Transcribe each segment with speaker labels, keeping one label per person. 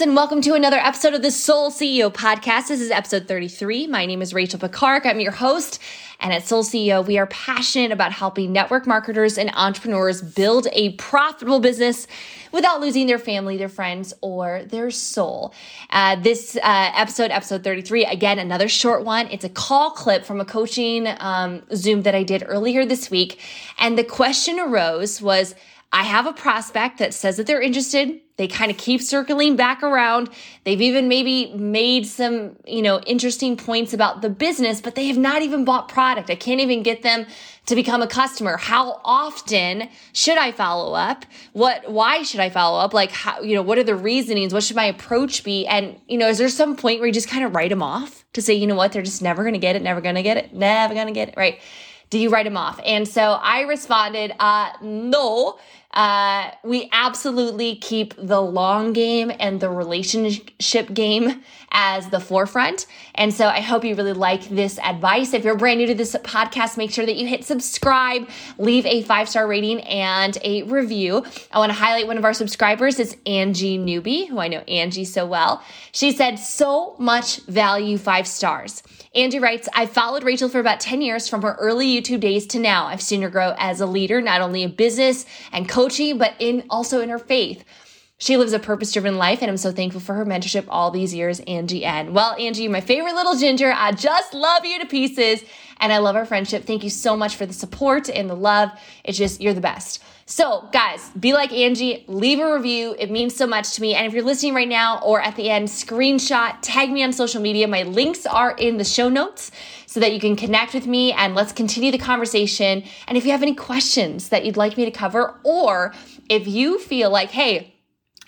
Speaker 1: and welcome to another episode of the Soul CEO podcast. This is episode 33. My name is Rachel Picard. I'm your host. And at Soul CEO, we are passionate about helping network marketers and entrepreneurs build a profitable business without losing their family, their friends, or their soul. Uh, this uh, episode, episode 33, again, another short one. It's a call clip from a coaching um, Zoom that I did earlier this week. And the question arose was, I have a prospect that says that they're interested. They kind of keep circling back around. They've even maybe made some, you know, interesting points about the business, but they have not even bought product. I can't even get them to become a customer. How often should I follow up? What, why should I follow up? Like, how, you know, what are the reasonings? What should my approach be? And, you know, is there some point where you just kind of write them off to say, you know what, they're just never going to get it, never going to get it, never going to get it, right? Do you write them off? And so I responded, uh, no uh, we absolutely keep the long game and the relationship game as the forefront. And so I hope you really like this advice. If you're brand new to this podcast, make sure that you hit subscribe, leave a five star rating and a review. I want to highlight one of our subscribers. It's Angie Newby, who I know Angie so well. She said, so much value, five stars. Angie writes, I've followed Rachel for about 10 years from her early YouTube days to now. I've seen her grow as a leader, not only in business and coaching, but in also in her faith. She lives a purpose driven life, and I'm so thankful for her mentorship all these years, Angie N. Well, Angie, my favorite little ginger. I just love you to pieces, and I love our friendship. Thank you so much for the support and the love. It's just, you're the best. So, guys, be like Angie, leave a review. It means so much to me. And if you're listening right now or at the end, screenshot, tag me on social media. My links are in the show notes so that you can connect with me and let's continue the conversation. And if you have any questions that you'd like me to cover, or if you feel like, hey,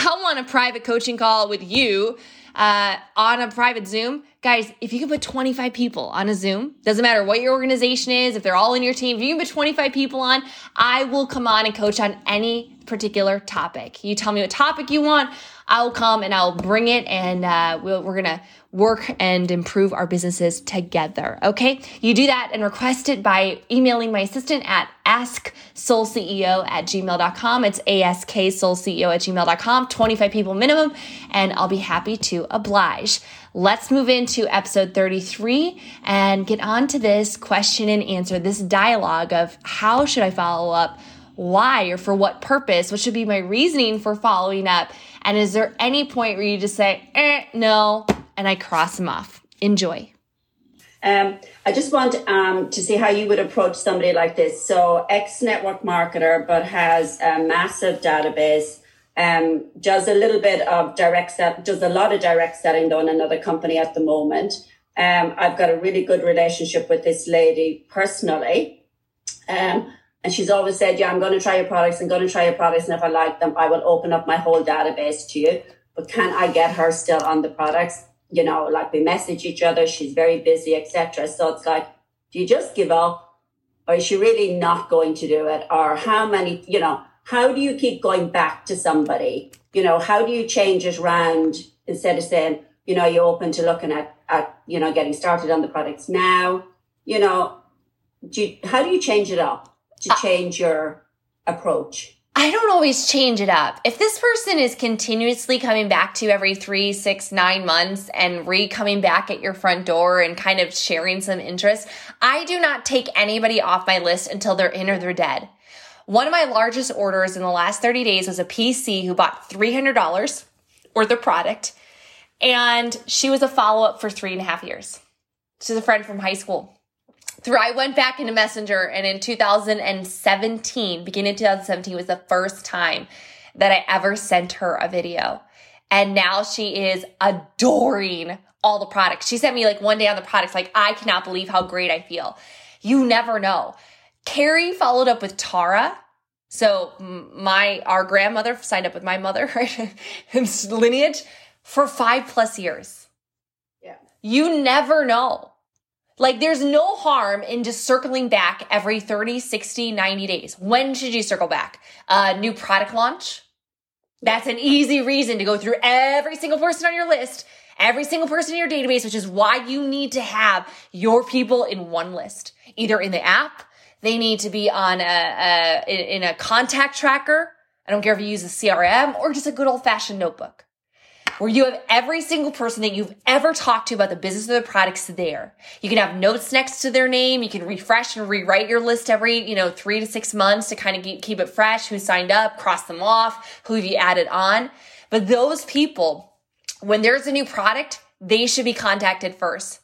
Speaker 1: I want a private coaching call with you uh, on a private Zoom. Guys, if you can put 25 people on a Zoom, doesn't matter what your organization is, if they're all in your team, if you can put 25 people on, I will come on and coach on any particular topic. You tell me what topic you want, I'll come and I'll bring it and uh, we we are gonna work and improve our businesses together. Okay, you do that and request it by emailing my assistant at asksoulceo at gmail.com. It's asksoulceo at gmail.com, 25 people minimum, and I'll be happy to oblige. Let's move into episode 33 and get on to this question and answer, this dialogue of how should I follow up? Why or for what purpose? What should be my reasoning for following up? And is there any point where you just say, eh, no, and I cross them off? Enjoy.
Speaker 2: Um, I just want um, to see how you would approach somebody like this. So, ex network marketer, but has a massive database, um, does a little bit of direct set, does a lot of direct selling in another company at the moment. Um, I've got a really good relationship with this lady personally. Um, and she's always said, Yeah, I'm going to try your products. I'm going to try your products. And if I like them, I will open up my whole database to you. But can I get her still on the products? You know, like we message each other. She's very busy, etc. So it's like, do you just give up? Or is she really not going to do it? Or how many, you know, how do you keep going back to somebody? You know, how do you change it around instead of saying, you know, you're open to looking at, at you know, getting started on the products now? You know, do you, how do you change it up? to uh, change your approach?
Speaker 1: I don't always change it up. If this person is continuously coming back to you every three, six, nine months and re coming back at your front door and kind of sharing some interest, I do not take anybody off my list until they're in or they're dead. One of my largest orders in the last 30 days was a PC who bought $300 worth of product. And she was a follow up for three and a half years. She's a friend from high school through I went back into Messenger and in 2017, beginning of 2017 was the first time that I ever sent her a video. And now she is adoring all the products. She sent me like one day on the products, like, I cannot believe how great I feel. You never know. Carrie followed up with Tara. So my, our grandmother signed up with my mother, right? lineage for five plus years. Yeah. You never know. Like there's no harm in just circling back every 30, 60, 90 days. When should you circle back? Uh, new product launch. That's an easy reason to go through every single person on your list, every single person in your database, which is why you need to have your people in one list, either in the app. They need to be on a, a in a contact tracker. I don't care if you use a CRM or just a good old fashioned notebook. where you have every single person that you've ever talked to about the business or the products there. You can have notes next to their name. You can refresh and rewrite your list every, you know, three to six months to kind of keep it fresh. Who signed up, cross them off, who have you added on. But those people, when there's a new product, they should be contacted first.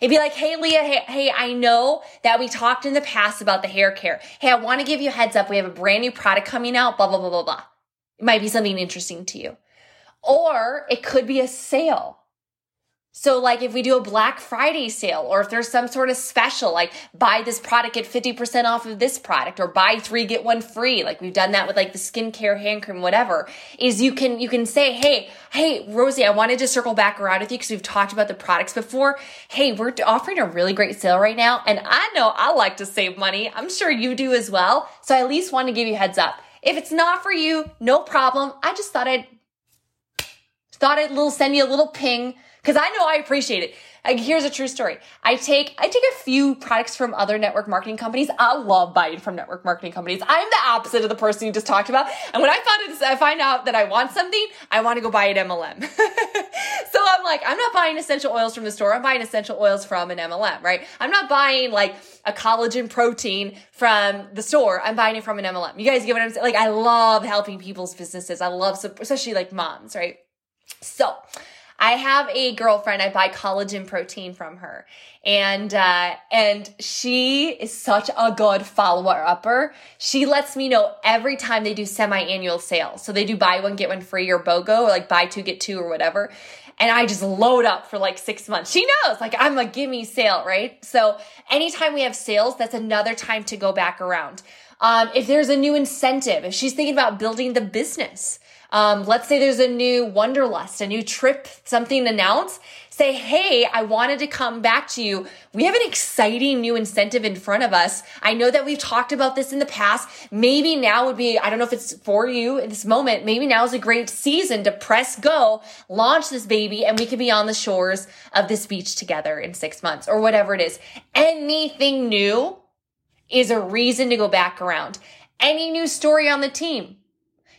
Speaker 1: It'd be like, hey, Leah, hey, hey, I know that we talked in the past about the hair care. Hey, I want to give you a heads up. We have a brand new product coming out, blah, blah, blah, blah, blah. It might be something interesting to you. Or it could be a sale. So like if we do a Black Friday sale or if there's some sort of special, like buy this product, get 50% off of this product or buy three, get one free. Like we've done that with like the skincare, hand cream, whatever is you can, you can say, Hey, Hey, Rosie, I wanted to circle back around with you because we've talked about the products before. Hey, we're offering a really great sale right now. And I know I like to save money. I'm sure you do as well. So I at least want to give you heads up. If it's not for you, no problem. I just thought I'd thought I'd little send you a little ping because I know I appreciate it. Like, here's a true story. I take I take a few products from other network marketing companies. I love buying from network marketing companies. I'm the opposite of the person you just talked about. And when I found it, I find out that I want something, I want to go buy an MLM. so I'm like, I'm not buying essential oils from the store. I'm buying essential oils from an MLM, right? I'm not buying like a collagen protein from the store. I'm buying it from an MLM. You guys get what I'm saying? Like, I love helping people's businesses. I love, especially like moms, right? So I have a girlfriend. I buy collagen protein from her, and uh, and she is such a good follower upper. She lets me know every time they do semi annual sales. So they do buy one get one free or BOGO or like buy two get two or whatever. And I just load up for like six months. She knows, like I'm a gimme sale, right? So anytime we have sales, that's another time to go back around. Um, if there's a new incentive, if she's thinking about building the business, um, let's say there's a new Wonderlust, a new trip, something announced. Say, hey, I wanted to come back to you. We have an exciting new incentive in front of us. I know that we've talked about this in the past. Maybe now would be, I don't know if it's for you in this moment. Maybe now is a great season to press go, launch this baby, and we could be on the shores of this beach together in six months or whatever it is. Anything new is a reason to go back around. Any new story on the team,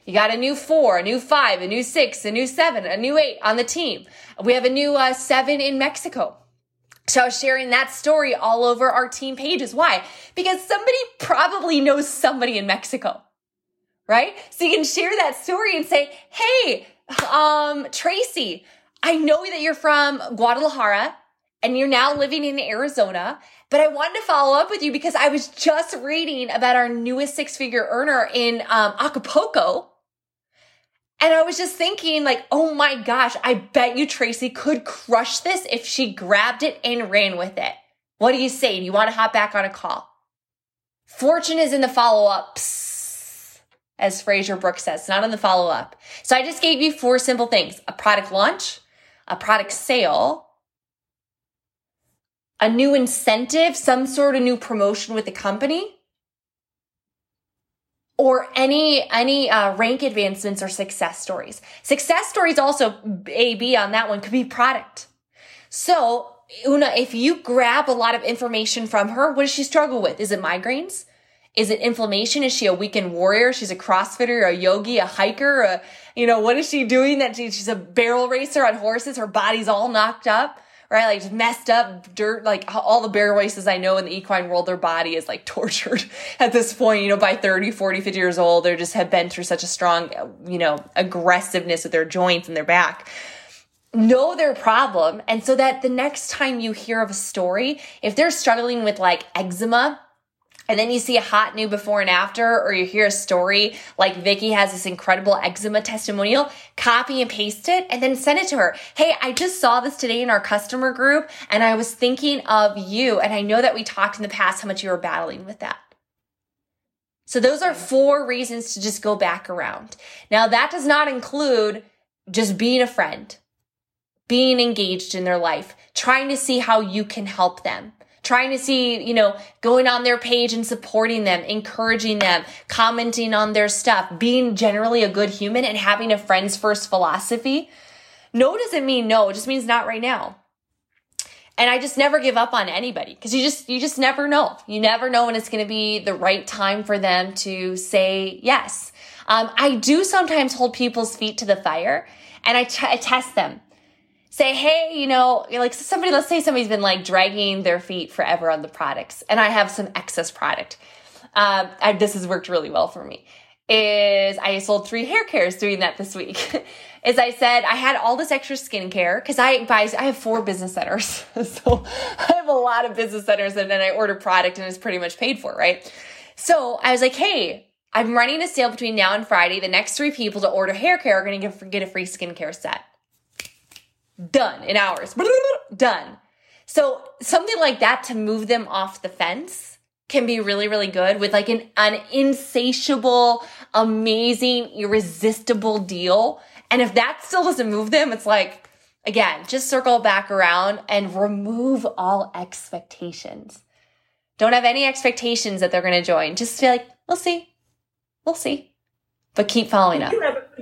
Speaker 1: you got a new four, a new five, a new six, a new seven, a new eight on the team. We have a new uh, seven in Mexico. So I was sharing that story all over our team pages. Why? Because somebody probably knows somebody in Mexico, right? So you can share that story and say, Hey, um, Tracy, I know that you're from Guadalajara and you're now living in Arizona, but I wanted to follow up with you because I was just reading about our newest six figure earner in um, Acapulco and I was just thinking, like, oh my gosh, I bet you Tracy could crush this if she grabbed it and ran with it. What do you say? Do you want to hop back on a call? Fortune is in the follow ups, as Frazer Brookes says, not in the follow up. So I just gave you four simple things a product launch, a product sale, a new incentive, some sort of new promotion with the company, or any any uh, rank advancements or success stories. Success stories also A B on that one could be product. So Una, if you grab a lot of information from her, what does she struggle with? Is it migraines? Is it inflammation? Is she a weekend warrior? She's a CrossFitter, a yogi, a hiker, a, you know, what is she doing that she, she's a barrel racer on horses? Her body's all knocked up right? Like just messed up dirt, like all the barrel races I know in the equine world, their body is like tortured at this point, you know, by 30, 40, 50 years old. They just have been through such a strong, you know, aggressiveness with their joints and their back know their problem. And so that the next time you hear of a story, if they're struggling with like eczema, and then you see a hot new before and after, or you hear a story like Vicky has this incredible eczema testimonial, copy and paste it and then send it to her. Hey, I just saw this today in our customer group and I was thinking of you. And I know that we talked in the past how much you were battling with that. So those are four reasons to just go back around. Now that does not include just being a friend, being engaged in their life, trying to see how you can help them trying to see, you know, going on their page and supporting them, encouraging them, commenting on their stuff, being generally a good human and having a friends first philosophy. No doesn't mean no, it just means not right now. And I just never give up on anybody because you just, you just never know. You never know when it's going to be the right time for them to say yes. Um, I do sometimes hold people's feet to the fire and I, t- I test them. Say, hey, you know, like somebody, let's say somebody's been like dragging their feet forever on the products, and I have some excess product. Um, I, this has worked really well for me. Is I sold three hair cares doing that this week. As I said, I had all this extra skincare because I buy, I have four business centers. so I have a lot of business centers and then I order product and it's pretty much paid for, right? So I was like, hey, I'm running a sale between now and Friday. The next three people to order hair care are going to get a free skincare set. Done in hours. Done. So something like that to move them off the fence can be really, really good with like an, an insatiable, amazing, irresistible deal. And if that still doesn't move them, it's like, again, just circle back around and remove all expectations. Don't have any expectations that they're going to join. Just feel like, we'll see. We'll see. But keep following up.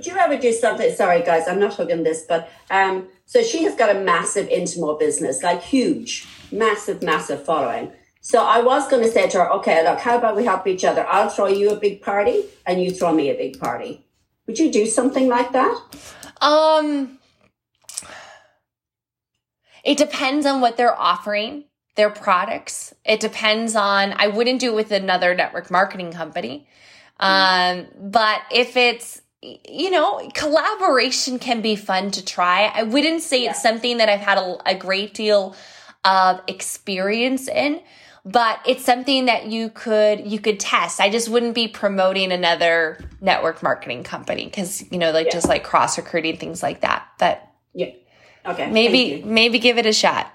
Speaker 2: Would you ever, would you ever do something? Sorry, guys, I'm not hooking this, but um, so she has got a massive Intimo business, like huge, massive, massive following. So I was going to say to her, okay, look, how about we help each other? I'll throw you a big party and you throw me a big party. Would you do something like that?
Speaker 1: Um, it depends on what they're offering, their products. It depends on, I wouldn't do it with another network marketing company. Um, but if it's, you know, collaboration can be fun to try. I wouldn't say it's something that I've had a, a great deal of experience in, but it's something that you could you could test. I just wouldn't be promoting another network marketing company because you know, like yeah. just like cross recruiting things like that. But
Speaker 2: yeah, okay,
Speaker 1: maybe maybe give it a shot.